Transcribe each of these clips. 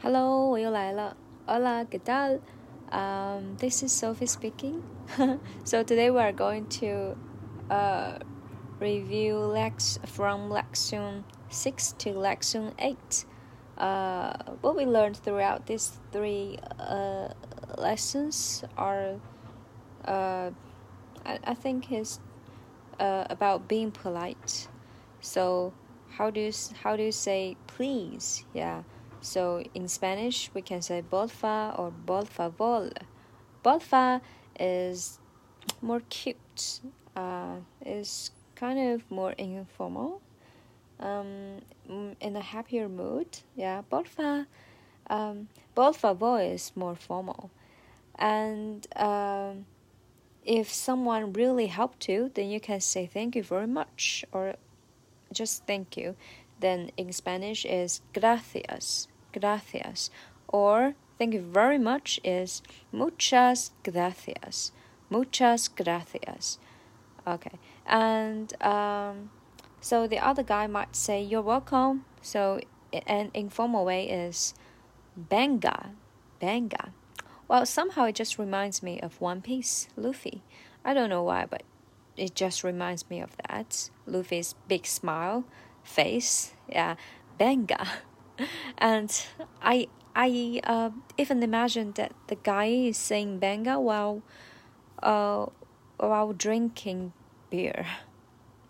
Hello，我又来了。Hola, ¿qué tal? Um, this is Sophie speaking. so today we are going to uh, review lex from lesson six to lesson eight. Uh, what we learned throughout these three uh, lessons are, uh, I, I think, is uh, about being polite. So how do you how do you say please? Yeah. So in Spanish, we can say porfa or por favor. Porfa is more cute. Uh, is kind of more informal. Um, in a happier mood. Yeah, Bolfa, Um, is more formal. And um, if someone really helped you, then you can say thank you very much or just thank you then in Spanish is gracias, gracias. Or thank you very much is muchas gracias, muchas gracias. Okay, and um, so the other guy might say you're welcome. So an informal way is venga, venga. Well, somehow it just reminds me of One Piece, Luffy. I don't know why, but it just reminds me of that. Luffy's big smile face, yeah, venga. And I I uh, even imagine that the guy is saying venga while uh, while drinking beer.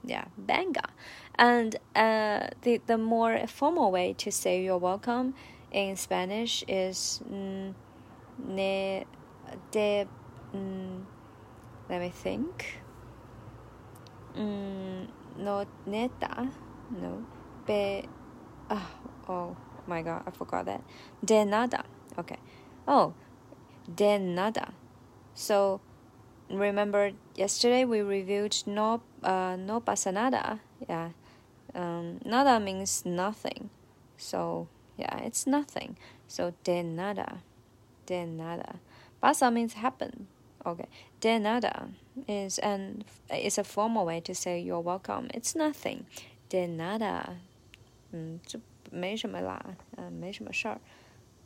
Yeah, venga. And uh, the the more formal way to say you're welcome in Spanish is mm, ne de mm, let me think. Mm, no neta no. Be. Oh, oh my god, I forgot that. De nada. Okay. Oh, de nada. So, remember yesterday we reviewed no uh, no pasa nada. Yeah. Um, nada means nothing. So, yeah, it's nothing. So, de nada. De nada. Pasa means happen. Okay. De nada is an is a formal way to say you're welcome. It's nothing de nada，嗯，这没什么啦，嗯，没什么事儿，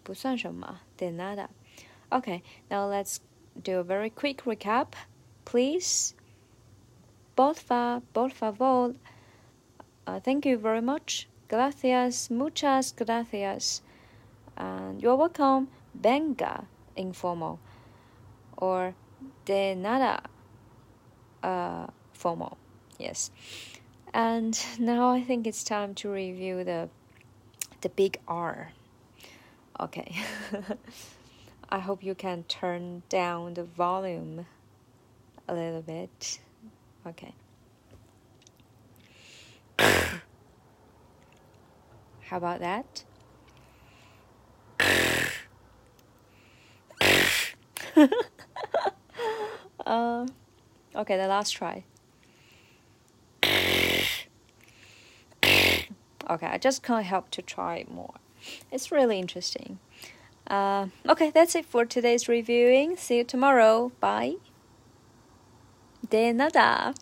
不算什么，de nada。Okay, now let's do a very quick recap, please. Porfa, por favor. Uh, thank you very much. Gracias, muchas gracias. And you're welcome. Venga, informal. Or de nada, uh, formal. Yes. And now I think it's time to review the the big R. Okay. I hope you can turn down the volume a little bit. Okay. How about that? uh, okay, the last try. Okay, I just can't help to try more. It's really interesting. Uh, okay, that's it for today's reviewing. See you tomorrow. Bye. De nada.